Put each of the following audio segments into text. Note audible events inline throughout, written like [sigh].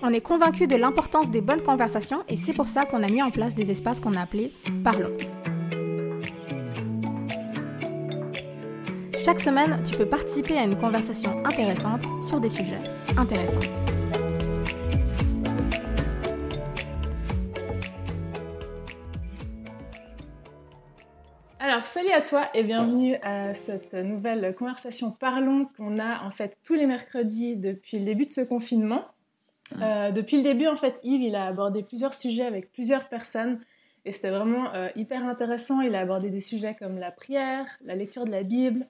On est convaincu de l'importance des bonnes conversations et c'est pour ça qu'on a mis en place des espaces qu'on a appelés Parlons. Chaque semaine, tu peux participer à une conversation intéressante sur des sujets intéressants. Alors, salut à toi et bienvenue à cette nouvelle conversation Parlons qu'on a en fait tous les mercredis depuis le début de ce confinement. Euh, depuis le début, en fait, Yves, il a abordé plusieurs sujets avec plusieurs personnes et c'était vraiment euh, hyper intéressant. Il a abordé des sujets comme la prière, la lecture de la Bible,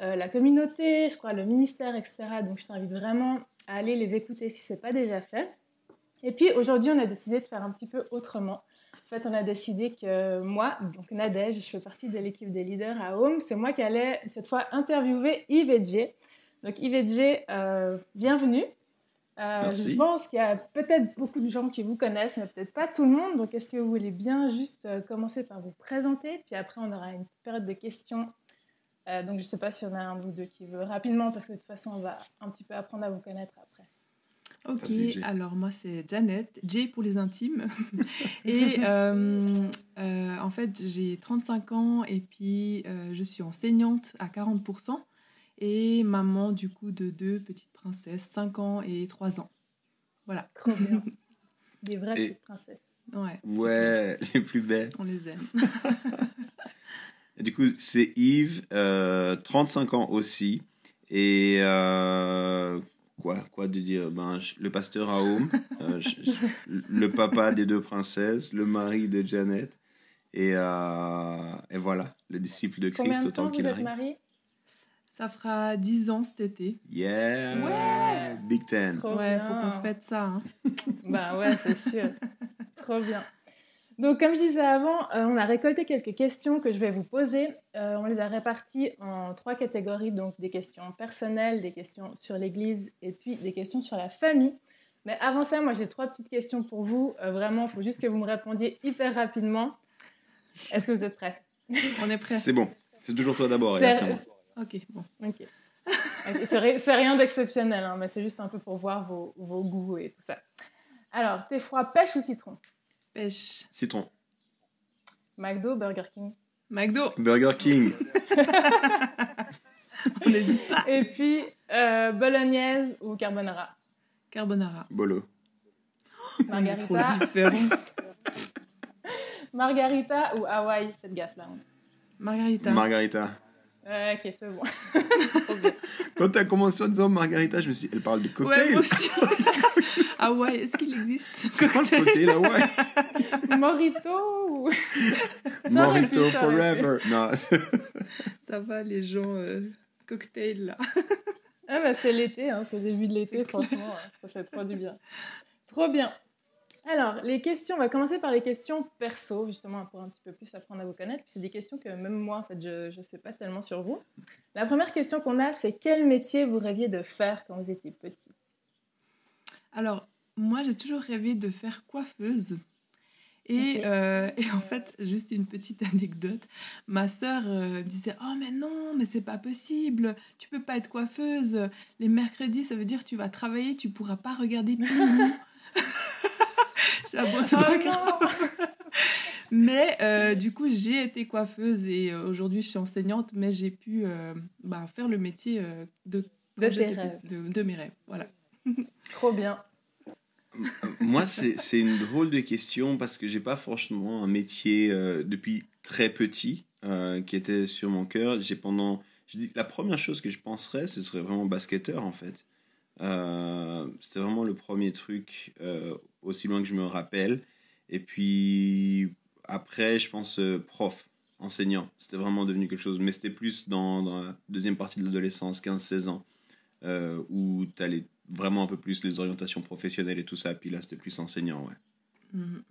euh, la communauté, je crois le ministère, etc. Donc, je t'invite vraiment à aller les écouter si ce n'est pas déjà fait. Et puis, aujourd'hui, on a décidé de faire un petit peu autrement. En fait, on a décidé que moi, donc Nadège, je fais partie de l'équipe des leaders à Home, c'est moi qui allais cette fois interviewer Yves et Jay. Donc Yves et Jay, bienvenue. Euh, je pense qu'il y a peut-être beaucoup de gens qui vous connaissent, mais peut-être pas tout le monde. Donc, est-ce que vous voulez bien juste euh, commencer par vous présenter Puis après, on aura une période de questions. Euh, donc, je ne sais pas si on a un ou deux qui veut rapidement, parce que de toute façon, on va un petit peu apprendre à vous connaître après. Ok, alors moi c'est Janet, J pour les intimes. [laughs] et en fait, j'ai 35 ans et puis je suis enseignante à 40% et maman du coup de deux petites princesses, 5 ans et 3 ans. Voilà. Trop bien. [laughs] Des vraies petites princesses. Ouais. Ouais, les plus belles. On les aime. [laughs] du coup, c'est Yves, 35 euh, ans aussi. Et euh, quoi, quoi de dire? Ben, Le pasteur à Home, euh, le papa des deux princesses, le mari de Janet. Et, et voilà, le disciple de Christ autant qu'il arrive. Ça fera 10 ans cet été. Yeah! Ouais! Big Ten. Trop ouais, faut qu'on fête ça. Hein. [laughs] bah ouais, c'est sûr. [laughs] Trop bien. Donc, comme je disais avant, euh, on a récolté quelques questions que je vais vous poser. Euh, on les a réparties en trois catégories, donc des questions personnelles, des questions sur l'Église et puis des questions sur la famille. Mais avant ça, moi j'ai trois petites questions pour vous. Euh, vraiment, il faut juste que vous me répondiez hyper rapidement. Est-ce que vous êtes prêts? On est prêts. C'est bon. C'est toujours toi d'abord. Ok, bon. Ok. c'est rien d'exceptionnel, hein, mais c'est juste un peu pour voir vos, vos, goûts et tout ça. Alors, t'es froid pêche ou citron? Pêche. Citron. McDo, Burger King? McDo. Burger King. [laughs] On n'hésite pas. Et puis, euh, bolognaise ou carbonara? Carbonara. Bolo. Margarita. Trop différent. Margarita ou Hawaï? Faites gaffe là. Margarita. Margarita ok, c'est bon. [laughs] Quand tu as commencé en disant Margarita, je me suis dit, elle parle de cocktail. Ouais, aussi. [laughs] ah ouais, est-ce qu'il existe C'est quoi le cocktail, ah ouais [laughs] Morito. Morito forever. Non. Ça va, les gens euh, cocktail, là. ah bah, c'est l'été, hein, c'est début de l'été, franchement, ça fait trop du bien. Trop bien. Alors, les questions, on va commencer par les questions perso, justement, pour un petit peu plus apprendre à vous connaître. Puis c'est des questions que même moi, en fait, je ne sais pas tellement sur vous. La première question qu'on a, c'est quel métier vous rêviez de faire quand vous étiez petit? Alors, moi, j'ai toujours rêvé de faire coiffeuse. Et, euh, et, en fait, juste une petite anecdote, ma sœur euh, disait Oh, mais non, mais c'est pas possible, tu peux pas être coiffeuse. Les mercredis, ça veut dire que tu vas travailler, tu pourras pas regarder [laughs] [laughs] Oh [laughs] mais euh, du coup, j'ai été coiffeuse et euh, aujourd'hui, je suis enseignante, mais j'ai pu euh, bah, faire le métier de, de, mes rêves. Voilà. [laughs] Trop bien. Moi, c'est une drôle de question parce que j'ai pas franchement un métier depuis très petit qui était sur mon cœur. J'ai pendant, je dis, la première chose que je penserais, ce serait vraiment basketteur en fait. C'était vraiment le premier truc aussi loin que je me rappelle. Et puis après, je pense euh, prof, enseignant. C'était vraiment devenu quelque chose. Mais c'était plus dans, la deuxième partie de l'adolescence, 15-16 ans, euh, où tu allais vraiment un peu plus les orientations professionnelles et tout ça. Puis là, c'était plus enseignant, ouais. Mhm.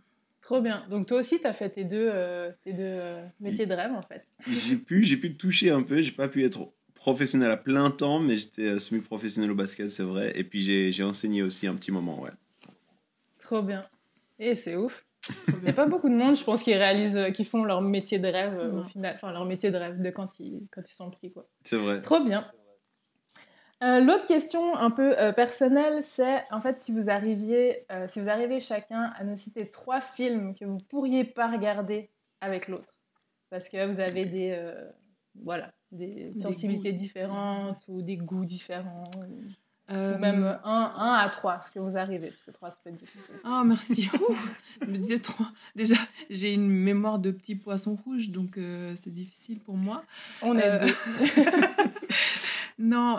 Trop bien. Donc toi aussi, tu as fait tes deux, euh, tes deux métiers de rêve, en fait. j'ai pu, j'ai pu toucher un peu. J'ai pas pu être professionnel à plein temps, mais j'étais semi-professionnel au basket, c'est vrai. Et puis j'ai enseigné aussi un petit moment, ouais. Trop bien. Et c'est ouf. Il n'y a pas beaucoup de monde, je pense, qui réalisent, euh, qui font leur métier de rêve euh, au final, enfin leur métier de rêve de quand ils, quand ils sont petits, quoi. C'est vrai. Trop bien. L'autre question un peu personnelle, c'est en fait si vous arriviez, si vous arrivez chacun à nous citer trois films que vous pourriez pas regarder avec l'autre, parce que vous avez des, voilà, des, sensibilités différentes ou des goûts différents. Euh, même 1 un, à 3, ce que vous arrivez, parce que 3, ça peut être difficile. Ah, merci. [laughs] je me disais 3. Déjà, j'ai une mémoire de petit poisson rouge, donc euh, c'est difficile pour moi. On est euh, deux. [laughs] non,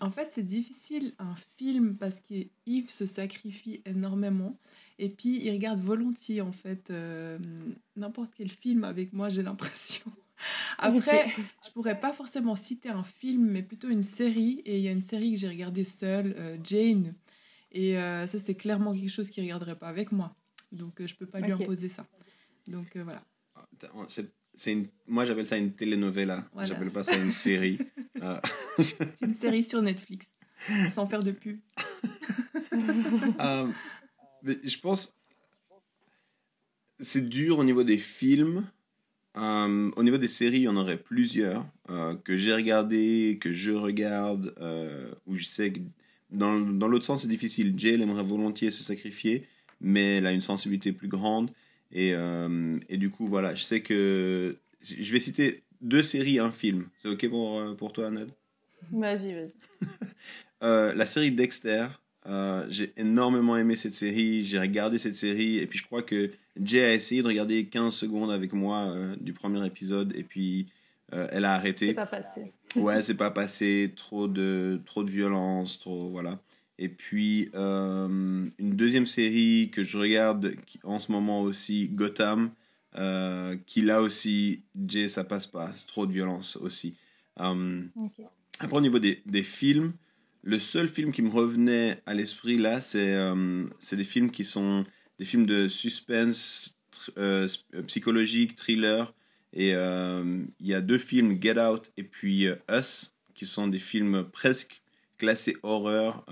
en fait, c'est difficile un film parce qu'Yves se sacrifie énormément. Et puis, il regarde volontiers, en fait, n'importe quel film avec moi, j'ai l'impression. [laughs] Après, je pourrais pas forcément citer un film, mais plutôt une série. Et il y a une série que j'ai regardée seule, euh, Jane. Et euh, ça, c'est clairement quelque chose qu'il regarderait pas avec moi. Donc, euh, je peux pas lui imposer ça. Donc, voilà. Ah, c'est une... Moi, j'appelle ça une telenovela. Voilà. J'appelle pas ça une série. [laughs] c'est une série sur Netflix, sans faire de pub. [laughs] je pense c'est dur au niveau des films euh, au niveau des séries, il y en aurait plusieurs euh, que j'ai regardé, que je regarde, euh, où je sais que dans, dans l'autre sens, c'est difficile. Jay, aimerait volontiers se sacrifier, mais elle a une sensibilité plus grande. Et, et du coup, voilà, je sais que. Je vais citer deux séries, un film. C'est OK pour, pour toi, Ned Vas-y, vas-y. [laughs] la série Dexter, j'ai énormément aimé cette série. J'ai regardé cette série, et puis je crois que Jay a essayé de regarder 15 secondes avec moi euh, du premier épisode et puis euh, elle a arrêté. C'est pas passé. [laughs] ouais, c'est pas passé. Trop de, trop de violence, trop. Voilà. Et puis, euh, une deuxième série que je regarde en ce moment aussi, Gotham, qui là aussi, Jay, ça passe pas. C'est trop de violence aussi. Après, au niveau des, des, films, le seul film qui me revenait à l'esprit là, c'est c'est des films qui sont des films de suspense, euh, euh, psychologique, thriller. Et euh, il y a deux films, Get Out et puis Us, qui sont des films presque classés horreur.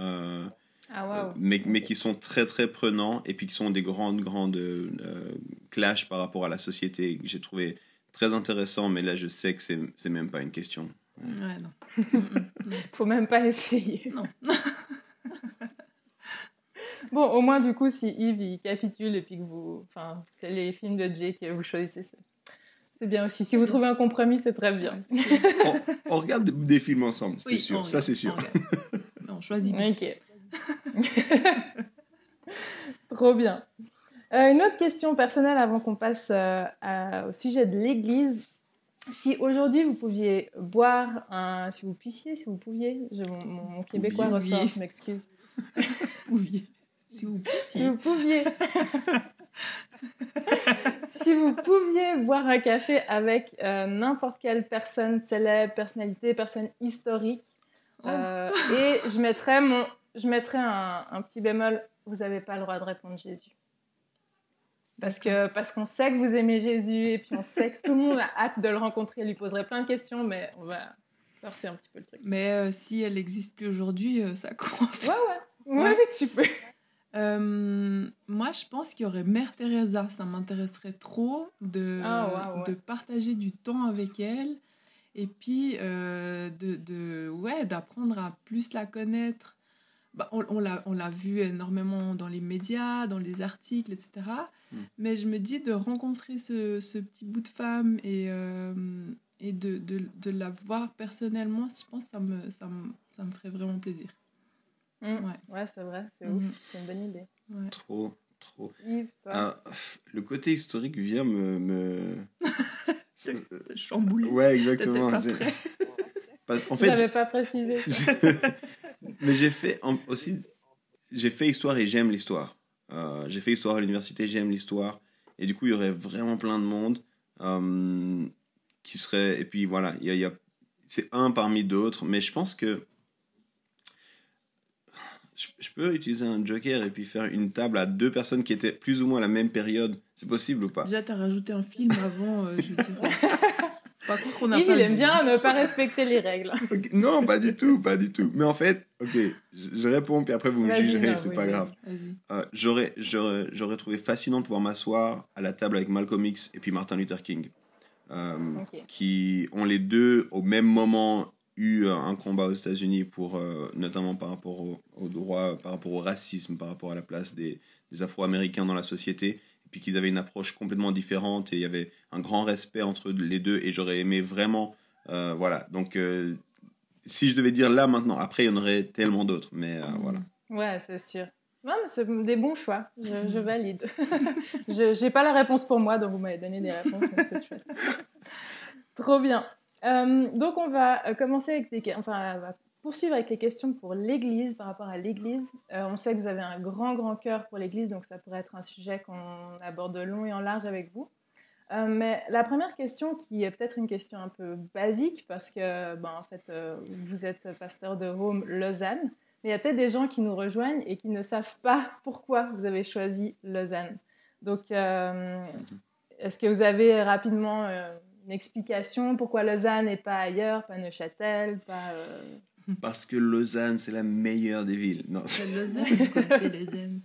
Ah, mais, mais, qui sont très très prenants et puis qui sont des grandes grandes clashs par rapport à la société que j'ai trouvé très intéressant mais là je sais que c'est même pas une question ouais non [laughs] faut même pas essayer non [laughs] Bon, au moins, du coup, si Yves il capitule et puis que vous. Enfin, c'est les films de Jay que vous choisissez. C'est bien aussi. Si vous trouvez un compromis, c'est très bien. on, regarde des, films ensemble, c'est sûr. Ça, c'est sûr. On, [laughs] on choisit. Ok. Trop bien. Euh, une autre question personnelle avant qu'on passe euh, au sujet de l'Église. Si aujourd'hui vous pouviez boire un, si vous puissiez, si vous pouviez, je, mon, québécois ressort, je m'excuse. [laughs] pouviez. Si vous pouviez. [laughs] Si vous pouviez. boire un café avec euh, n'importe quelle personne célèbre, personnalité, personne historique, oh. euh, et je mettrais, mon, je mettrais un, un petit bémol, vous n'avez pas le droit de répondre Jésus. Parce que parce qu'on sait que vous aimez Jésus et puis on sait que tout le monde a hâte de le rencontrer, lui poserait plein de questions, mais on va forcer un petit peu le truc. Mais euh, si elle n'existe plus aujourd'hui, ça compte. Ouais, ouais. [laughs] Ouais, mais tu peux. Euh, moi, je pense qu'il y aurait Mère Teresa. Ça m'intéresserait trop de, ah, de partager du temps avec elle et puis euh, de, de, ouais, d'apprendre à plus la connaître. Bah, on, on l'a vu énormément dans les médias, dans les articles, etc. Hmm. Mais je me dis de rencontrer ce, ce petit bout de femme et, euh, et de, de, de, la voir personnellement, je pense que ça me, ça me, ça me ferait vraiment plaisir. Mmh. Ouais, ouais c'est vrai, c'est ouf, mmh. c'est une bonne idée. Trop, trop. Ah, le côté historique vient me. me... [laughs] Chamboulé. Ouais, exactement. [laughs] en fait, j'avais pas précisé. [laughs] Mais j'ai fait aussi. J'ai fait histoire et j'aime l'histoire. Euh, j'ai fait histoire à l'université, j'aime l'histoire. Et du coup, il y aurait vraiment plein de monde euh, qui serait. Et puis voilà, il y a, y a... c'est un parmi d'autres. Mais je pense que je, peux utiliser un joker et puis faire une table à deux personnes qui étaient plus ou moins à la même période. C'est possible ou pas? Déjà, tu as rajouté un film avant, euh, je [laughs] qu'on a il aime bien ne pas respecter les règles. [laughs] Non, pas du tout, pas du tout. Mais en fait, ok, je, réponds, puis après vous me jugerez, c'est pas grave. Euh, j'aurais, j'aurais, trouvé fascinant de pouvoir m'asseoir à la table avec Malcolm X et puis Martin Luther King, euh, qui ont les deux au même moment eu un combat aux États-Unis pour, euh, notamment par rapport au, droit, par rapport au racisme, par rapport à la place des, des Afro-Américains dans la société, puis qu'ils avaient une approche complètement différente et il y avait un grand respect entre les deux et j'aurais aimé vraiment, euh, voilà. Donc, euh, si je devais dire là maintenant, après il y en aurait tellement d'autres, mais voilà. Ouais, c'est sûr. Non, mais c'est des bons choix, je, je valide. [laughs] je n'ai pas la réponse pour moi, donc vous m'avez donné des réponses, c'est chouette. [laughs] Trop bien. Euh, donc on va euh, commencer avec des, enfin, on va poursuivre avec les questions pour l'Église par rapport à l'Église. Euh, on sait que vous avez un grand grand cœur pour l'Église, donc ça pourrait être un sujet qu'on aborde long et en large avec vous. mais la première question, qui est peut-être une question un peu basique, parce que ben, en fait, vous êtes pasteur de Rome, Lausanne, mais il y a peut-être des gens qui nous rejoignent et qui ne savent pas pourquoi vous avez choisi Lausanne. Donc, est-ce que vous avez rapidement une explication pourquoi Lausanne n'est pas ailleurs, pas Neuchâtel, pas. Euh, Parce que Lausanne, c'est la meilleure des villes. Non. C'est Lausanne, [laughs] c'est Lausanne.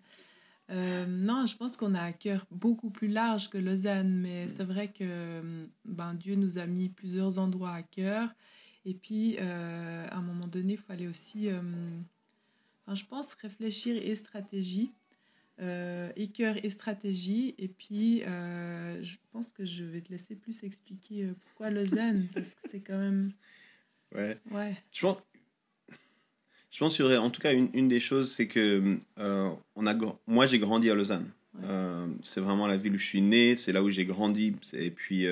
Euh, non, je pense qu'on a un cœur beaucoup plus large que Lausanne, mais c'est vrai que ben, Dieu nous a mis plusieurs endroits à cœur. Et puis, euh, à un moment donné, il fallait aussi, je pense, réfléchir et stratégie euh, cœur et stratégie. Et puis, euh, je pense que je vais te laisser plus expliquer euh, pourquoi Lausanne, parce que c'est quand même. Ouais. ouais. Je pense. Je pense qu'il y aurait, en tout cas, une, une des choses, c'est que euh, on a, moi, j'ai grandi à Lausanne. c'est vraiment la ville où je suis né, c'est là où j'ai grandi. Et puis,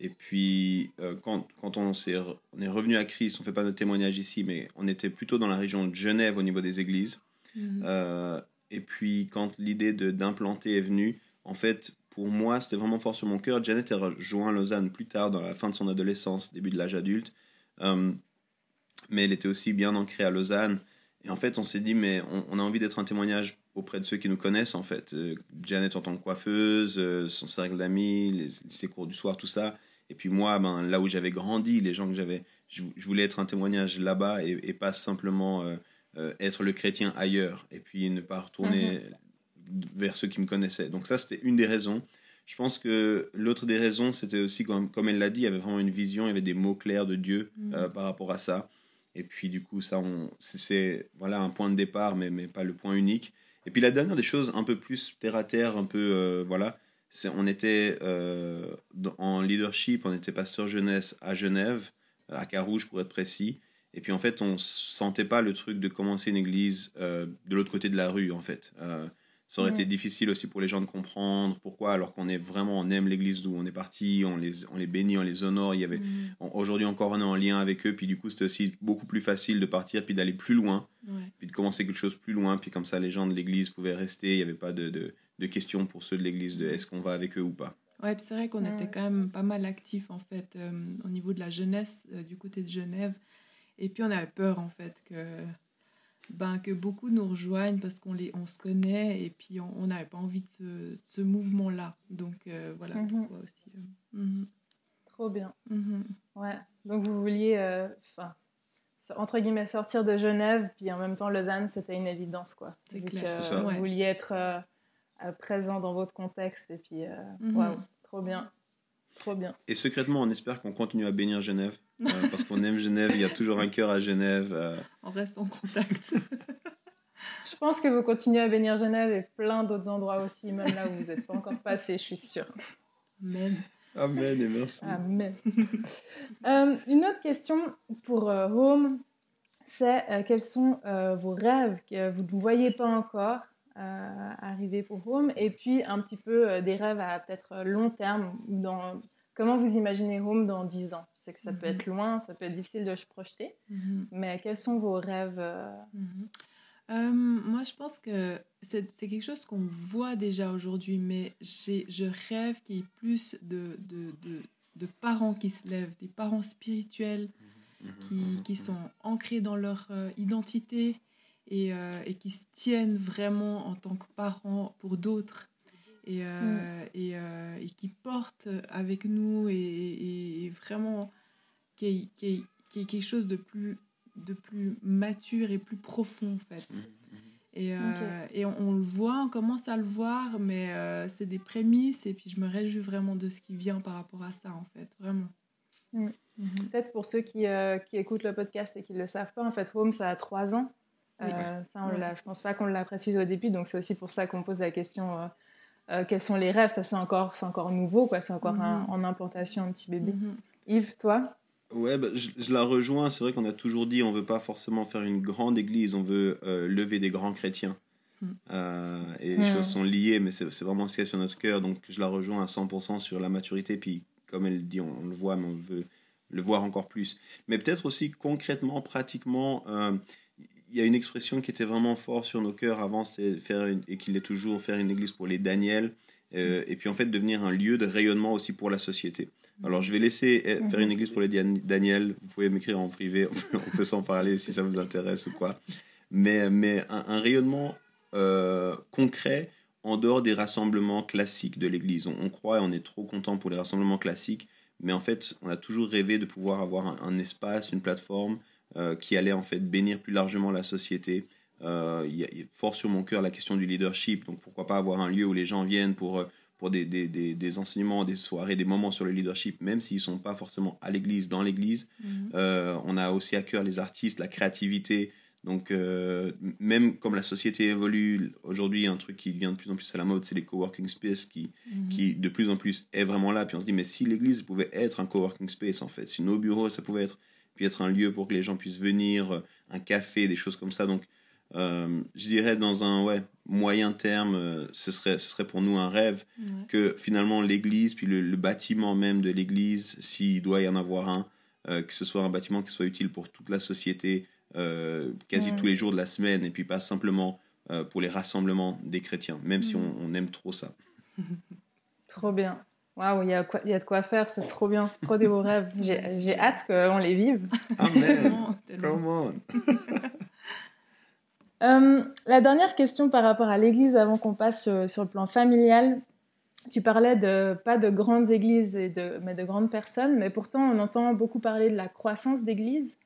et puis quand, quand on, est, on est revenu à Christ, on ne fait pas notre témoignage ici, mais on était plutôt dans la région de Genève au niveau des églises. Mhm. Et puis, quand l'idée d'implanter est venue, en fait, pour moi, c'était vraiment fort sur mon cœur. Janet a rejoint Lausanne plus tard, dans la fin de son adolescence, début de l'âge adulte. Mais elle était aussi bien ancrée à Lausanne. Et en fait, on s'est dit, mais on, a envie d'être un témoignage auprès de ceux qui nous connaissent, en fait. Euh, Janet en tant que coiffeuse, euh, son cercle d'amis, ses cours du soir, tout ça. Et puis moi, ben, là où j'avais grandi, les gens que j'avais, je, voulais être un témoignage là-bas et, pas simplement euh, être le chrétien ailleurs et puis ne pas retourner mhm. vers ceux qui me connaissaient. Donc ça, c'était une des raisons. Je pense que l'autre des raisons, c'était aussi, comme, comme elle l'a dit, il y avait vraiment une vision, il y avait des mots clairs de Dieu mhm. par rapport à ça. Et puis du coup, ça, c'est voilà un point de départ, mais, mais pas le point unique. Et puis la dernière des choses, un peu plus terre à terre, un peu euh, voilà, c'est on était en leadership, on était pasteur jeunesse à Genève, à Carouge pour être précis. Et puis en fait, on sentait pas le truc de commencer une église euh, de l'autre côté de la rue, en fait. Euh, ça aurait été difficile aussi pour les gens de comprendre pourquoi, alors qu'on est vraiment, on aime l'église d'où on est parti, on les, on les bénit, on les honore. Il y avait, aujourd'hui encore, on est en lien avec eux. Puis du coup, c'était aussi beaucoup plus facile de partir, puis d'aller plus loin, puis de commencer quelque chose plus loin. Puis comme ça, les gens de l'église pouvaient rester. Il n'y avait pas de, de, de, questions pour ceux de l'église de est-ce qu'on va avec eux ou pas. Ouais, c'est vrai qu'on était quand même pas mal actifs en fait euh, au niveau de la jeunesse du côté de Genève. Et puis on avait peur en fait que, ben, que beaucoup nous rejoignent parce qu'on on se connaît et puis on n'avait pas envie de ce, mouvement-là. Donc euh, voilà mhm. pourquoi aussi. Euh, mhm. Trop bien. Mhm. Ouais. Donc vous vouliez, euh, enfin, entre guillemets, sortir de Genève, puis en même temps Lausanne, c'était une évidence quoi. C'est clair. ça. Vous vouliez être présent dans votre contexte et puis, waouh, trop bien. Trop bien. Et secrètement, on espère qu'on continue à bénir Genève, parce qu'on aime Genève, il y a toujours un cœur à Genève. Euh. On reste en contact. [laughs] je pense que vous continuez à bénir Genève et plein d'autres endroits aussi, même là où vous n'êtes pas encore passé, je suis sûre. Amen. Amen et merci. Amen. [laughs] Euh, une autre question pour Home, c'est quels sont vos rêves que vous ne voyez pas encore euh, arriver pour Home Et puis un petit peu euh, des rêves à peut-être long terme. Dans, comment vous imaginez Home dans 10 ans? Sais que ça peut mhm. être loin, ça peut être difficile de se projeter. Mhm. Mais quels sont vos rêves euh? mhm. Moi, je pense que c'est quelque chose qu'on voit déjà aujourd'hui, mais je rêve qu'il y ait plus de, de, de, de, parents qui se lèvent, des parents spirituels qui, qui sont ancrés dans leur identité, et, euh, et, qui se tiennent vraiment en tant que parents pour d'autres et, euh, mm. et, euh, et, qui portent avec nous et, vraiment qui est, qui, est, quelque chose de plus, de plus mature et plus profond en fait. Mm, mm. Et, et on, le voit, on commence à le voir, mais c'est des prémices et puis je me réjouis vraiment de ce qui vient par rapport à ça en fait, vraiment. Mm. Mhm. Peut-être pour ceux qui, euh, qui, écoutent le podcast et qui ne le savent pas, en fait, Home, ça a trois ans. Euh, ça, on ne je pense pas qu'on l'a précisé au début, donc c'est aussi pour ça qu'on pose la question euh, quels sont les rêves, parce que c'est encore, encore nouveau, quoi, c'est encore mhm. en implantation un petit bébé. Mhm. Yves, toi? Ouais, bah, je, la rejoins. C'est vrai qu'on a toujours dit on veut pas forcément faire une grande église, on veut lever des grands chrétiens. et les choses sont liées, mais c'est vraiment ce qu'il y a sur notre cœur. Donc je la rejoins à 100% sur la maturité. Puis comme elle dit, on, le voit, mais on veut le voir encore plus. Mais peut-être aussi concrètement, pratiquement, euh, il y a une expression qui était vraiment forte sur nos cœurs avant, c'était faire et qu'il est toujours faire une église pour les Daniel, euh, et puis en fait devenir un lieu de rayonnement aussi pour la société. Alors je vais laisser euh, faire une église pour les Daniel, vous pouvez m'écrire en privé, [laughs] on peut s'en parler si ça vous intéresse ou quoi. Mais, mais un, rayonnement concret en dehors des rassemblements classiques de l'église. On, croit et on est trop content pour les rassemblements classiques, mais en fait, on a toujours rêvé de pouvoir avoir un, espace, une plateforme euh, qui allait en fait bénir plus largement la société. Euh, il y, a fort sur mon cœur la question du leadership. Donc pourquoi pas avoir un lieu où les gens viennent pour, euh, pour des, des, des, enseignements, des soirées, des moments sur le leadership, même s'ils ne sont pas forcément à l'église, dans l'église. Mhm. on a aussi à cœur les artistes, la créativité, donc, euh, même comme la société évolue, aujourd'hui, un truc qui vient de plus en plus à la mode, c'est les coworking space qui, mhm. qui, de plus en plus, est vraiment là. Puis on se dit, mais si l'église pouvait être un coworking space, en fait, si nos bureaux, ça pouvait être, puis être un lieu pour que les gens puissent venir, euh, un café, des choses comme ça. Donc, euh, je dirais, dans un ouais, moyen terme, ce, serait, ce serait pour nous un rêve que finalement l'église, puis le, bâtiment même de l'église, s'il doit y en avoir un, que ce soit un bâtiment qui soit utile pour toute la société, euh, quasi tous les jours de la semaine, et puis pas simplement euh, pour les rassemblements des chrétiens, même si on, on, aime trop ça. [laughs] trop bien. Waouh, il y, a y a de quoi faire, c'est trop bien, c'est trop des beaux rêves. [laughs] J'ai hâte qu'on les vive. Amen. [laughs] Come on. [laughs] Euh, la dernière question par rapport à l'Église, avant qu'on passe sur, le plan familial, tu parlais de pas de grandes églises et de, mais de grandes personnes, mais pourtant on entend beaucoup parler de la croissance d'église.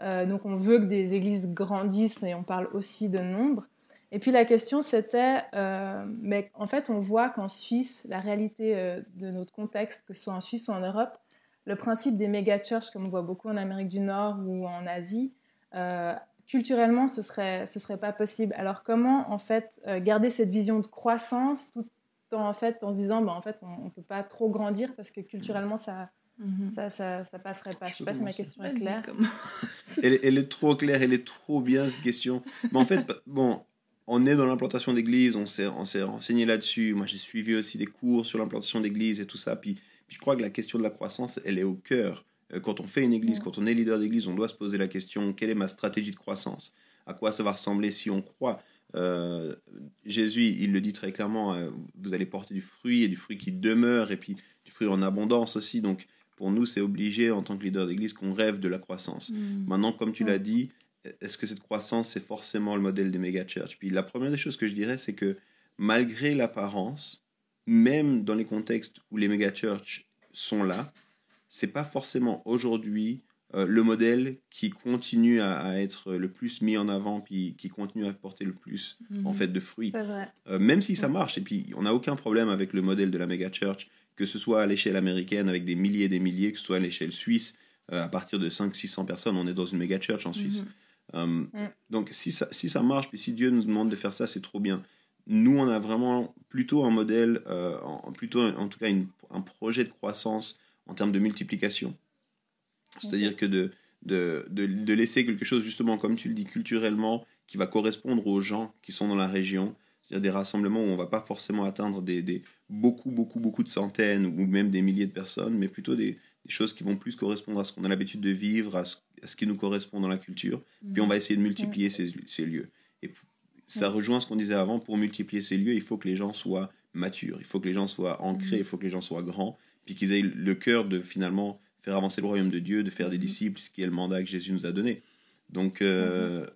Euh, donc on veut que des églises grandissent et on parle aussi de nombre. Et puis la question c'était, euh, mais en fait on voit qu'en Suisse, la réalité euh, de notre contexte, que ce soit en Suisse ou en Europe, le principe des méga-churches, comme on voit beaucoup en Amérique du Nord ou en Asie, culturellement ce serait, ce serait pas possible. Alors comment en fait garder cette vision de croissance tout en, fait, en se disant, bah, en fait on ne peut pas trop grandir parce que culturellement ça Mhm. Ça, ça, ça, passerait pas. Je sais pas si ma question est claire. elle, elle, est trop claire, elle est trop bien cette question. Mais en fait, [laughs] bon, on est dans l'implantation d'église, on s'est, on s'est renseigné là-dessus. Moi, j'ai suivi aussi des cours sur l'implantation d'église et tout ça. Puis, je crois que la question de la croissance, elle est au cœur. Euh, quand on fait une église, quand on est leader d'église, on doit se poser la question quelle est ma stratégie de croissance? À quoi ça va ressembler si on croit? Euh, Jésus, il le dit très clairement euh, vous allez porter du fruit et du fruit qui demeure, et puis du fruit en abondance aussi. Donc, pour nous, c'est obligé en tant que leader d'église qu'on rêve de la croissance. Mm. Maintenant, comme tu l'as dit, est-ce que cette croissance, c'est forcément le modèle des méga church Puis la première des choses que je dirais, c'est que malgré l'apparence, même dans les contextes où les méga church sont là, c'est pas forcément aujourd'hui euh, le modèle qui continue à, être le plus mis en avant, puis qui continue à porter le plus en mm-hmm. fait de fruits. Euh, même si ça marche, et puis on n'a aucun problème avec le modèle de la méga church que ce soit à l'échelle américaine avec des milliers et des milliers, que ce soit à l'échelle suisse, euh, à partir de 500-600 personnes, on est dans une méga church en Suisse. Mhm. Euh, mm. Donc si ça, si ça marche, puis si Dieu nous demande de faire ça, c'est trop bien. Nous, on a vraiment plutôt un modèle, euh, en, plutôt en tout cas un projet de croissance en termes de multiplication. C'est-à-dire que de, de, de, laisser quelque chose, justement, comme tu le dis, culturellement, qui va correspondre aux gens qui sont dans la région. C'est-à-dire des rassemblements où on ne va pas forcément atteindre des, des, beaucoup, beaucoup, beaucoup de centaines ou même des milliers de personnes, mais plutôt des, choses qui vont plus correspondre à ce qu'on a l'habitude de vivre, à ce, qui nous correspond dans la culture. Puis on va essayer de multiplier ces, ces, lieux. Et ça rejoint ce qu'on disait avant, pour multiplier ces lieux, il faut que les gens soient matures, il faut que les gens soient ancrés, il faut que les gens soient grands, puis qu'ils aient le cœur de finalement faire avancer le royaume de Dieu, de faire des disciples, ce qui est le mandat que Jésus nous a donné. Donc, euh,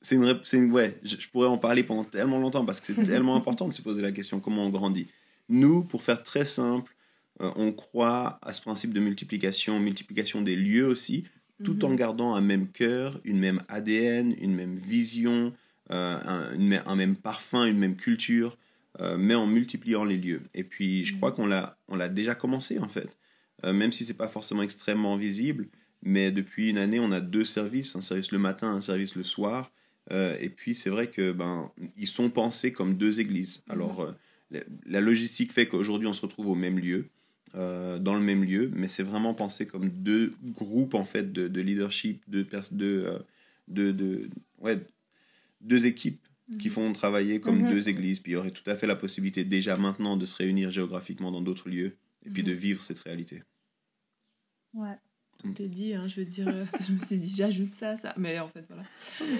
c'est une, une, ouais, je, pourrais en parler pendant tellement longtemps parce que c'est tellement [laughs] important de se poser la question comment on grandit. Nous, pour faire très simple, euh, on croit à ce principe de multiplication, multiplication des lieux aussi, tout en mhm. gardant un même cœur, une même ADN, une même vision, euh, un, même parfum, une même culture, euh, mais en multipliant les lieux. Et puis, je crois mhm. qu'on l'a, on l'a déjà commencé en fait. même si c'est pas forcément extrêmement visible. Mais depuis une année, on a deux services, un service le matin, un service le soir. et puis c'est vrai que ben ils sont pensés comme deux églises. Mhm. Alors la logistique fait qu'aujourd'hui on se retrouve au même lieu. Euh, dans le même lieu, mais c'est vraiment pensé comme deux groupes en fait de, leadership, de, euh, de, de, ouais, deux équipes qui mhm. font travailler comme mhm. deux églises. Puis il y aurait tout à fait la possibilité déjà maintenant de se réunir géographiquement dans d'autres lieux et puis de mhm. vivre cette réalité. Ouais. On t'est dit, hein, je veux dire, euh, [laughs] je me suis dit, j'ajoute ça, ça. Mais en fait, voilà.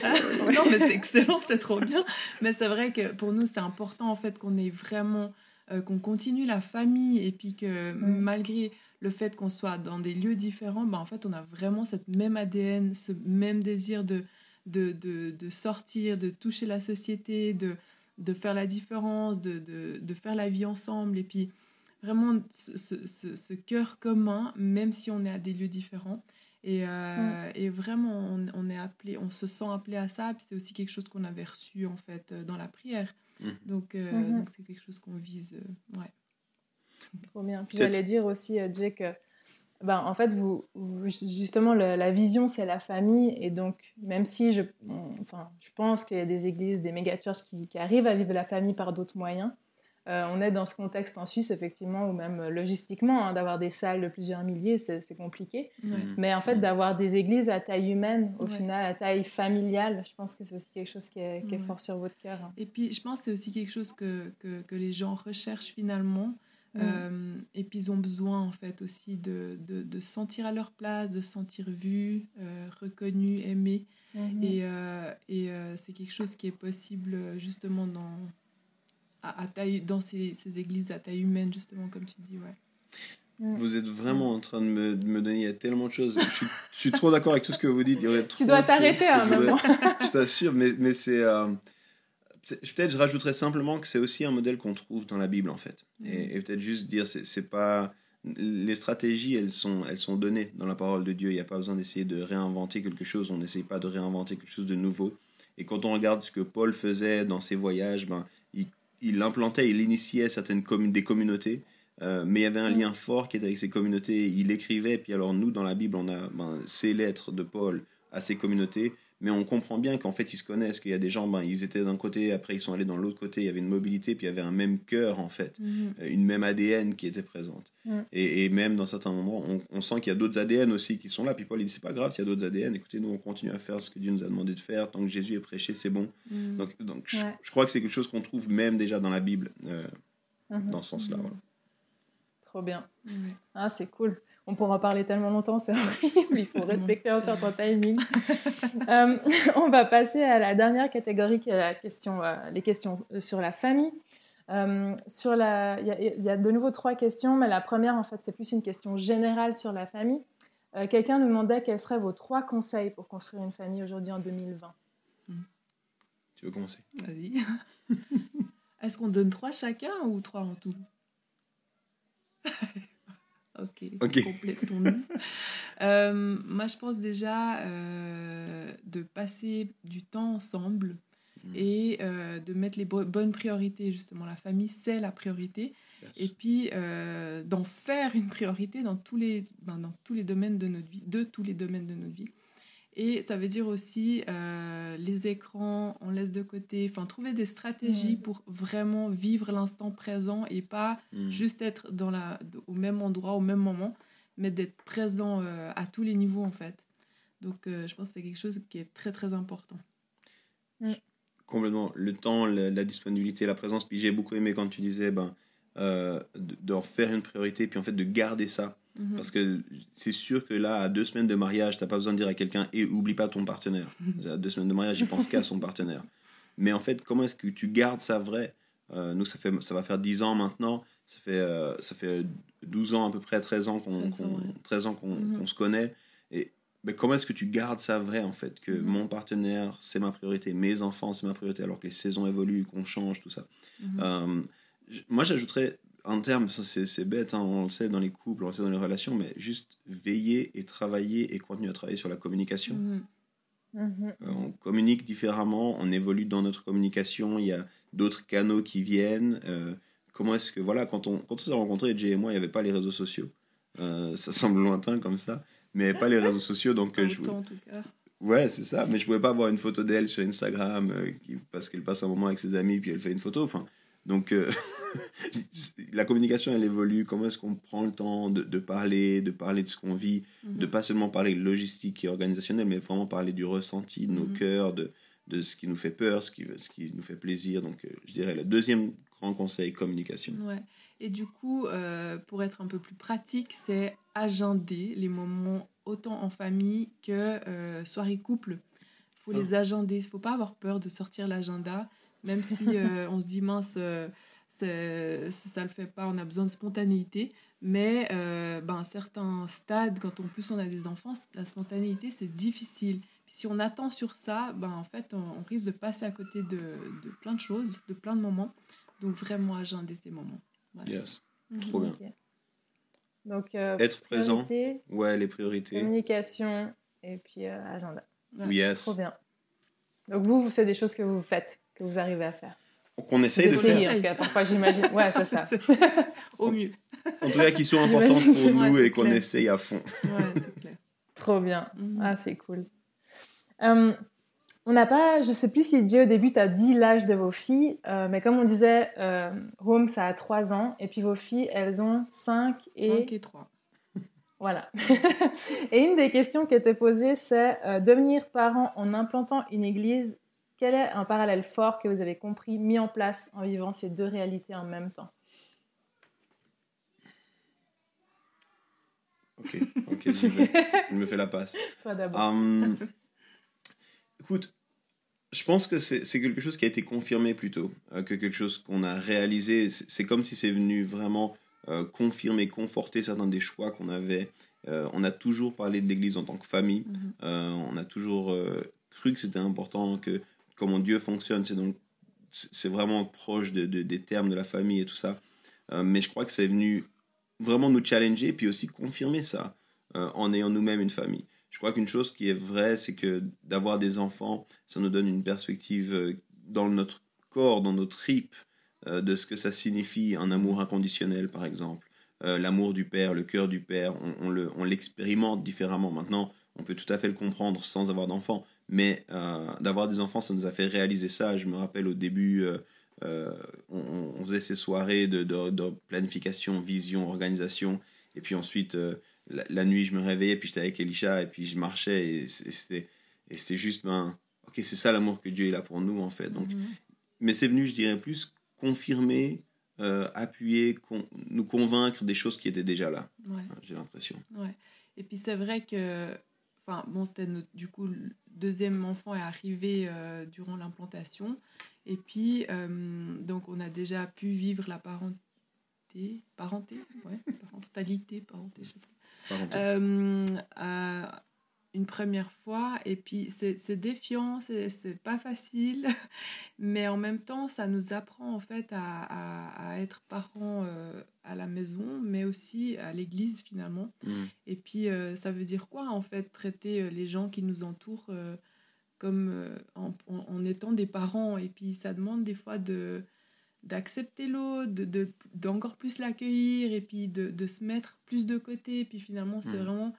Ah, [laughs] non, mais c'est excellent, c'est trop bien. Mais c'est vrai que pour nous, c'est important en fait qu'on ait vraiment euh, qu'on continue la famille et puis que mm. malgré le fait qu'on soit dans des lieux différents, ben, en fait, on a vraiment cette même ADN, ce même désir de, de, de, sortir, de toucher la société, de, de faire la différence, de, de, faire la vie ensemble. Et puis, vraiment, ce, ce, ce, cœur commun, même si on est à des lieux différents. Et, euh, mm. et vraiment, on, on, est appelé, on se sent appelé à ça. Puis c'est aussi quelque chose qu'on avait reçu, en fait, dans la prière. Mhm. Donc, euh, mhm. donc c'est quelque chose qu'on vise. Euh, ouais. Trop bien. Puis j'allais dire aussi, euh, Jay, que ben, en fait, vous, justement, la vision, c'est la famille. Et donc, même si je, enfin, je pense qu'il y a des églises, des méga-churches qui, qui, arrivent à vivre la famille par d'autres moyens, euh, on est dans ce contexte en Suisse, effectivement, ou même euh, logistiquement, hein, d'avoir des salles de plusieurs milliers, c'est compliqué. Mais en fait, d'avoir des églises à taille humaine, au final, à taille familiale, je pense que c'est aussi quelque chose qui est, fort sur votre cœur. Hein. Et puis, je pense que c'est aussi quelque chose que, que, les gens recherchent finalement. Euh, et puis, ils ont besoin, en fait, aussi de, de, de sentir à leur place, de se sentir vus, reconnus, aimés. Et, et c'est quelque chose qui est possible, justement, dans à, taille, dans ces, ces, églises à taille humaine, justement, comme tu dis. Ouais. Vous êtes vraiment en train de me, de me donner il y a tellement de choses. Je suis, trop d'accord avec tout ce que vous dites. Il y aurait tu dois t'arrêter à un moment. je t'assure, mais, mais c'est. Euh, peut-être je rajouterais simplement que c'est aussi un modèle qu'on trouve dans la Bible en fait. Et, peut-être juste dire, c'est pas. Les stratégies, elles sont, elles sont données dans la parole de Dieu. Il n'y a pas besoin d'essayer de réinventer quelque chose. On n'essaye pas de réinventer quelque chose de nouveau. Et quand on regarde ce que Paul faisait dans ses voyages, ben, il implantait, il initiait certaines des communautés, euh, mais il y avait un mm. lien fort qui était avec ces communautés. Il écrivait, puis alors nous, dans la Bible, on a ben, ces lettres de Paul à ces communautés, mais on comprend bien qu'en fait, ils se connaissent, qu'il y a des gens, ben, ils étaient d'un côté, après ils sont allés dans l'autre côté, il y avait une mobilité, puis il y avait un même cœur, en fait, mm-hmm. euh, une même ADN qui était présente. Mm. Et, même dans certains moments, on, sent qu'il y a d'autres ADN aussi qui sont là, puis Paul, il dit, c'est pas grave s'il y a d'autres ADN, écoutez, nous, on continue à faire ce que Dieu nous a demandé de faire, tant que Jésus est prêché, c'est bon. Mm. Donc, donc je, crois que c'est quelque chose qu'on trouve même déjà dans la Bible, euh, mm-hmm. dans ce sens-là. Mm-hmm. Trop bien. Ah, c'est cool on pourra en parler tellement longtemps, c'est [laughs] horrible, il faut respecter un certain timing. [laughs] Euh, on va passer à la dernière catégorie qui est la question, euh, les questions sur la famille. Euh, sur la, il y, a de nouveau trois questions, mais la première, en fait, c'est plus une question générale sur la famille. Quelqu'un nous demandait quels seraient vos trois conseils pour construire une famille aujourd'hui en 2020. Tu veux commencer? Vas-y. [laughs] Est-ce qu'on donne trois chacun ou trois en tout? Ok, okay. [laughs] euh, moi, je pense déjà euh, de passer du temps ensemble mm. et euh, de mettre les bonnes priorités, justement. La famille, c'est la priorité. Et puis, d'en faire une priorité dans tous, les, ben, dans tous les domaines de notre vie, de tous les domaines de notre vie. Et ça veut dire aussi euh, les écrans, on laisse de côté, enfin trouver des stratégies pour vraiment vivre l'instant présent et pas mm. juste être dans la, au même endroit, au même moment, mais d'être présent euh, à tous les niveaux en fait. Donc euh, je pense que c'est quelque chose qui est très très important. Mm. Complètement. Le temps, la, disponibilité, la présence. Puis j'ai beaucoup aimé quand tu disais ben, d'en faire une priorité, puis en fait de garder ça Mhm. Parce que c'est sûr que là, à deux semaines de mariage, tu n'as pas besoin de dire à quelqu'un et oublie pas ton partenaire. Mhm. [laughs] À deux semaines de mariage, il pense qu'à son partenaire. Mais en fait, comment est-ce que tu gardes ça vrai? Euh, Nous, ça, fait, ça va faire 10 ans maintenant. Ça fait, euh, ça fait 12 ans à peu près, 13 ans qu'on 13 ans mhm. qu'on se connaît. Et mais comment est-ce que tu gardes ça vrai en fait? Que mon partenaire, c'est ma priorité, mes enfants, c'est ma priorité, alors que les saisons évoluent, qu'on change, tout ça. Euh, moi, j'ajouterais en termes, c'est bête, hein, on le sait dans les couples, on le sait dans les relations, mais juste veiller et travailler et continuer à travailler sur la communication. Mm-hmm. Mm-hmm. Euh, on communique différemment, on évolue dans notre communication, il y a d'autres canaux qui viennent. Euh, comment est-ce que, voilà, quand on, quand on s'est rencontrés, Jay et moi, il n'y avait pas les réseaux sociaux. ça semble lointain comme ça, mais pas les réseaux sociaux. Donc, je... en tout cas. Ouais, c'est ça. Mais je pouvais pas avoir une photo d'elle sur Instagram parce qu'elle passe un moment avec ses amis puis elle fait une photo. Enfin, donc, [laughs] la communication, elle évolue. Comment est-ce qu'on prend le temps de, de, parler, de parler de ce qu'on vit, de mhm. pas seulement parler logistique et organisationnel, mais vraiment parler du ressenti, de nos mhm. cœurs, de, de ce qui nous fait peur, ce qui, ce qui nous fait plaisir. Donc, euh, je dirais le deuxième grand conseil, communication. Ouais. Et du coup, euh, pour être un peu plus pratique, c'est agender les moments autant en famille que euh, soirée couple. Il faut les ah. agender. Il ne faut pas avoir peur de sortir l'agenda, même si on se dit mince ça le fait pas, on a besoin de spontanéité. Mais euh, ben, à certains stades, quand en plus on a des enfants, la spontanéité, c'est difficile. si on attend sur ça, ben, en fait, on, risque de passer à côté de, de, plein de choses, de plein de moments. Donc vraiment agender ces moments. Yes, mhm. trop bien. Donc, euh, être présent. Ouais, les priorités. Communication et puis euh, agenda. Yes. Trop bien. Donc vous, c'est des choses que vous faites, que vous arrivez à faire. Qu'on essaye de faire. En tout cas, parfois j'imagine. Ouais, c'est ça. [laughs] Au mieux. En tout cas, qui sont importantes pour nous et qu'on essaye à fond. Ouais, c'est clair. Trop bien. Mhm. Ah, c'est cool. Euh, on n'a pas, je sais plus si Dieu au début t'a dit l'âge de vos filles, euh, mais comme on disait, euh, Rome ça a 3 ans, et puis vos filles elles ont 5 et... 5 et 3. Voilà. [laughs] et une des questions qui était posée, c'est devenir parent en implantant une église quel est un parallèle fort que vous avez compris, mis en place en vivant ces deux réalités en même temps? Ok, ok, je, me fais la passe. [laughs] Toi d'abord. Hum, écoute, je pense que c'est quelque chose qui a été confirmé plutôt euh, que quelque chose qu'on a réalisé. C'est comme si c'est venu vraiment euh, confirmer, conforter certains des choix qu'on avait. Euh, on a toujours parlé de l'Église en tant que famille. Mm-hmm. on a toujours cru que c'était important que comment Dieu fonctionne. C'est donc c'est vraiment proche de, des termes de la famille et tout ça. Euh, mais je crois que c'est venu vraiment nous challenger puis aussi confirmer ça euh, en ayant nous-mêmes une famille. Je crois qu'une chose qui est vraie, c'est que d'avoir des enfants, ça nous donne une perspective euh, dans notre corps, dans notre tripes, de ce que ça signifie un amour inconditionnel, par exemple. L'amour du père, le cœur du père, on, on l'expérimente différemment. Maintenant, on peut tout à fait le comprendre sans avoir d'enfants. Mais euh, d'avoir des enfants, ça nous a fait réaliser ça. Je me rappelle au début, euh, euh, on, faisait ces soirées de, de, planification, vision, organisation. Et puis ensuite, la, nuit, je me réveillais, puis j'étais avec Elisha, et puis je marchais. Et c'était, et c'était juste, ben, ok, c'est ça l'amour que Dieu est là pour nous, en fait. Donc, mhm. Mais c'est venu, je dirais, plus confirmer, appuyer, nous convaincre des choses qui étaient déjà là. J'ai l'impression. Ouais. Et puis c'est vrai que Enfin, bon, c'était du coup le deuxième enfant est arrivé euh, durant l'implantation. Et puis, euh, donc, on a déjà pu vivre la parenté, parenté, ouais, [laughs] parentalité, parenté, je sais pas. Euh, une première fois et puis c'est défiant, c'est pas facile, [laughs] mais en même temps ça nous apprend en fait à, à, être parents euh, à la maison, mais aussi à l'église finalement. Mmh. Et puis euh, ça veut dire quoi en fait traiter euh, les gens qui nous entourent comme en, en, étant des parents? Et puis ça demande des fois de d'accepter l'autre, d'encore de, plus l'accueillir et puis de, de, se mettre plus de côté. Et puis finalement, c'est mmh. vraiment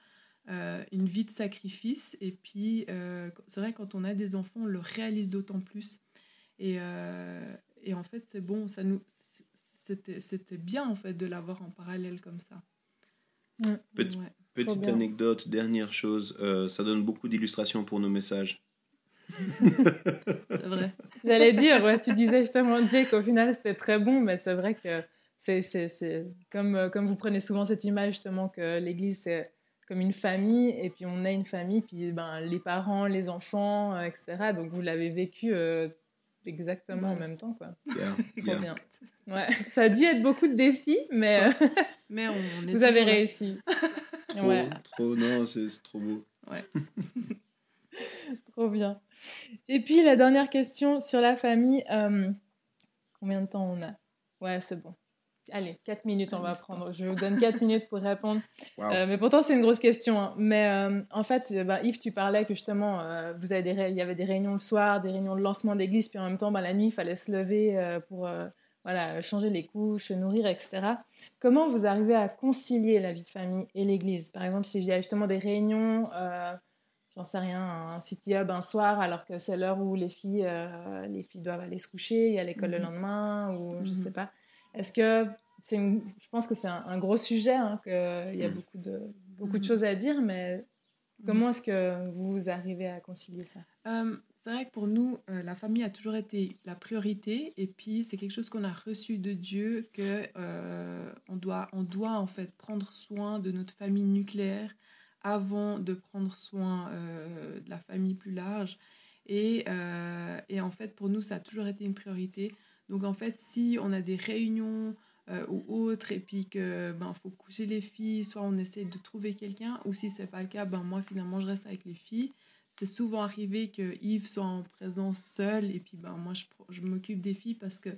euh, une vie de sacrifice. Et puis, euh, c'est vrai, quand on a des enfants, on le réalise d'autant plus. Et, euh, et, en fait, c'est bon, ça nous, c'était bien en fait de l'avoir en parallèle comme ça. petite anecdote, dernière chose, ça donne beaucoup d'illustrations pour nos messages. c'est vrai. [laughs] J'allais dire, ouais, tu disais justement, Jake, qu'au final c'était très bon, mais c'est vrai que c'est comme, comme vous prenez souvent cette image justement que l'Église c'est comme une famille, et puis on a une famille, puis ben, les parents, les enfants, euh, etc. Donc vous l'avez vécu euh, exactement en même temps, quoi. [laughs] Trop bien. Ouais, ça a dû être beaucoup de défis, mais, mais on, [laughs] vous avez réussi. [laughs] trop, trop, non, c'est trop beau. Ouais. trop bien. Et puis la dernière question sur la famille, euh, combien de temps on a? Ouais, c'est bon. Allez, 4 minutes, on va prendre. Je vous donne 4 minutes pour répondre. Euh, mais pourtant, c'est une grosse question. Hein. Mais euh, en fait, euh, bah, Yves, tu parlais que justement, vous avez des il y avait des réunions le soir, des réunions de lancement d'église, puis en même temps, bah, la nuit, il fallait se lever pour, voilà, changer les couches, nourrir, etc. Comment vous arrivez à concilier la vie de famille et l'église? Par exemple, s'il y a justement des réunions, euh, j'en sais rien, un city hub un soir, alors que c'est l'heure où les filles, euh, les filles doivent aller se coucher, il y a l'école le mhm. lendemain, ou je ne sais mhm. pas. Est-ce que c'est je pense que c'est un, gros sujet, hein, qu'il y a mhm. beaucoup de, beaucoup de choses à dire, mais comment est-ce que vous arrivez à concilier ça? Euh, c'est vrai que pour nous, euh, la famille a toujours été la priorité. Et puis, c'est quelque chose qu'on a reçu de Dieu, que euh, on, doit, on doit en fait prendre soin de notre famille nucléaire avant de prendre soin de la famille plus large. Et, et, en fait, pour nous, ça a toujours été une priorité. Donc, en fait, si on a des réunions ou autres, et puis que ben faut coucher les filles, soit on essaie de trouver quelqu'un, ou si c'est pas le cas, ben moi finalement je reste avec les filles. C'est souvent arrivé que Yves soit en présence seul et puis ben moi je, je m'occupe des filles parce que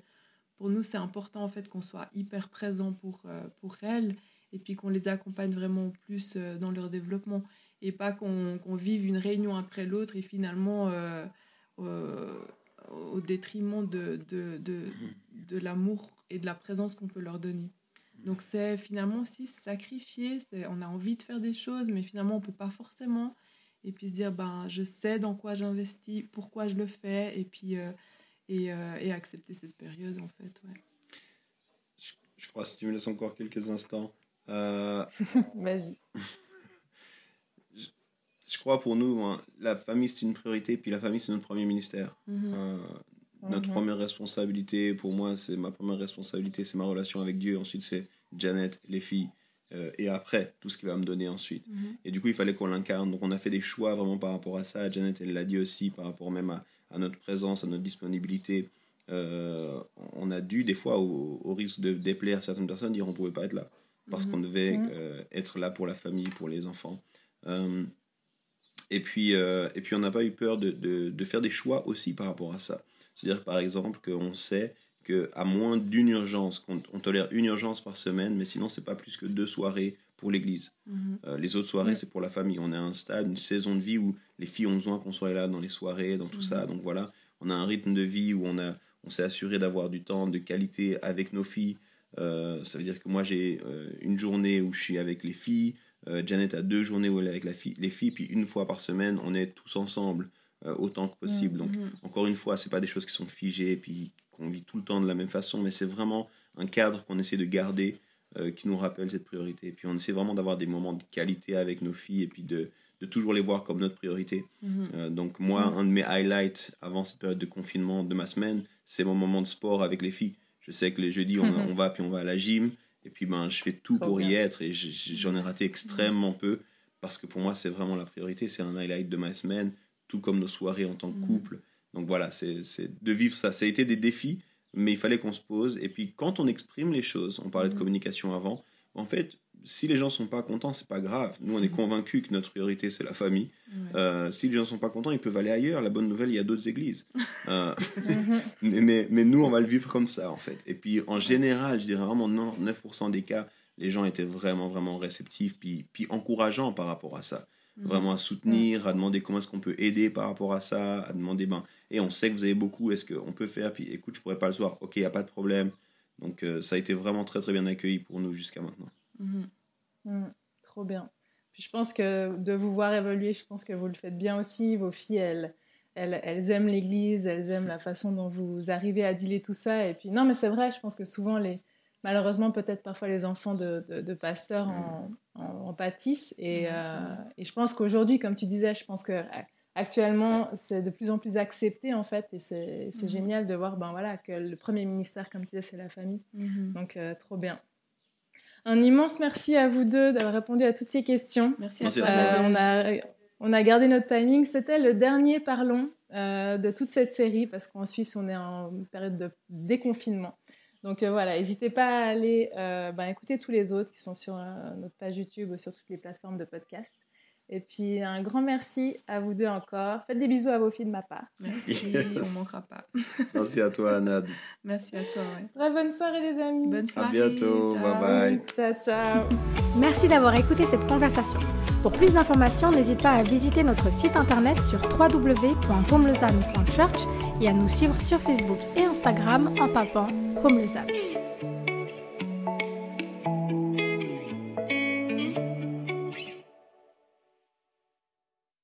pour nous c'est important en fait qu'on soit hyper présent pour euh, pour elles et puis qu'on les accompagne vraiment plus euh, dans leur développement et pas qu'on vive une réunion après l'autre et finalement euh, au détriment de, de, de, de l'amour et de la présence qu'on peut leur donner. Donc c'est finalement aussi sacrifier, on a envie de faire des choses, mais finalement on peut pas forcément et puis se dire ben je sais dans quoi j'investis, pourquoi je le fais et puis euh, et, euh, et, accepter cette période en fait. Ouais. Je, crois si tu me laisses encore quelques instants. Euh, [laughs] Vas-y. Je, crois pour nous, hein, la famille c'est une priorité, puis la famille c'est notre premier ministère. Mhm. Notre mhm. première responsabilité, pour moi, c'est ma première responsabilité, c'est ma relation avec Dieu. Ensuite, c'est Janet, les filles. Euh, et après tout ce qu'il va me donner ensuite. Mhm. Et du coup, il fallait qu'on l'incarne. Donc, on a fait des choix vraiment par rapport à ça. Janet, elle l'a dit aussi, par rapport même à, notre présence, à notre disponibilité. Euh, on a dû, des fois, au, risque de déplaire certaines personnes, dire on ne pouvait pas être là. Parce mhm. qu'on devait euh, être là pour la famille, pour les enfants. Et, puis, et puis, on n'a pas eu peur de, de, de, faire des choix aussi par rapport à ça. C'est-à-dire, par exemple, qu'on sait à moins d'une urgence, on, tolère une urgence par semaine, mais sinon, c'est pas plus que deux soirées pour l'église. Mhm. Euh, les autres soirées, c'est pour la famille. On est à un stade, une saison de vie où les filles ont besoin qu'on soit là dans les soirées, dans tout ça. Mhm. Donc voilà, on a un rythme de vie où on, a, on s'est assuré d'avoir du temps de qualité avec nos filles. Euh, ça veut dire que moi, j'ai euh, une journée où je suis avec les filles. Janet a deux journées où elle est avec la fille, les filles. Puis une fois par semaine, on est tous ensemble autant que possible. Donc, mhm. encore une fois, c'est pas des choses qui sont figées. Puis qu'on vit tout le temps de la même façon, mais c'est vraiment un cadre qu'on essaie de garder euh, qui nous rappelle cette priorité. Et puis on essaie vraiment d'avoir des moments de qualité avec nos filles et puis de, de toujours les voir comme notre priorité. Euh, donc moi, un de mes highlights avant cette période de confinement de ma semaine, c'est mon moment de sport avec les filles. Je sais que les jeudis, on, [laughs] on va puis on va à la gym. Et puis ben, je fais tout pour y être et j'en ai raté extrêmement peu parce que pour moi, c'est vraiment la priorité. C'est un highlight de ma semaine, tout comme nos soirées en tant que mhm. couple. Donc voilà, c'est de vivre ça. Ça a été des défis, mais il fallait qu'on se pose. Et puis quand on exprime les choses, on parlait de mm. communication avant, en fait, si les gens sont pas contents, c'est pas grave. Nous, on est mm. convaincus que notre priorité, c'est la famille. Euh, si les gens sont pas contents, ils peuvent aller ailleurs. La bonne nouvelle, il y a d'autres églises. [laughs] Euh, mais, mais, nous, on va le vivre comme ça, en fait. Et puis, en général, je dirais vraiment 9% des cas, les gens étaient vraiment, vraiment réceptifs, puis, puis encourageants par rapport à ça. Mm. Vraiment à soutenir, à demander comment est-ce qu'on peut aider par rapport à ça, à demander, ben, et on sait que vous avez beaucoup, est-ce qu'on peut faire? Puis écoute, je pourrais pas le soir, ok, il n'y a pas de problème. Donc euh, ça a été vraiment très très bien accueilli pour nous jusqu'à maintenant. Mhm. Mhm. trop bien. Puis je pense que de vous voir évoluer, je pense que vous le faites bien aussi. Vos filles, elles, elles, elles aiment l'Église, elles aiment la façon dont vous arrivez à dealer tout ça. Et puis non, mais c'est vrai, je pense que souvent les, malheureusement peut-être parfois les enfants de, de, pasteurs en, en, pâtissent. Et, euh, et, je pense qu'aujourd'hui, comme tu disais, je pense que actuellement, c'est de plus en plus accepté en fait, et c'est mhm. génial de voir ben, voilà, que le premier ministère, comme tu disais, c'est la famille. Mhm. Donc, euh, trop bien. Un immense merci à vous deux d'avoir répondu à toutes ces questions. Merci, à toi. on, a, on a gardé notre timing. C'était le dernier Parlons euh, de toute cette série, parce qu'en Suisse, on est en période de déconfinement. Donc euh, voilà, n'hésitez pas à aller ben, écouter tous les autres qui sont sur notre page YouTube ou sur toutes les plateformes de podcast. Et puis un grand merci à vous deux encore. Faites des bisous à vos filles de ma part. Merci, on ne manquera pas. merci à toi, Anad. Merci à toi. Très bonne soirée, les amis. Bonne soirée. À bientôt. Bye bye. Ciao, ciao. Merci d'avoir écouté cette conversation. Pour plus d'informations, n'hésite pas à visiter notre site internet sur www.pomlezam.church et à nous suivre sur Facebook et Instagram en tapant comme le ZAD.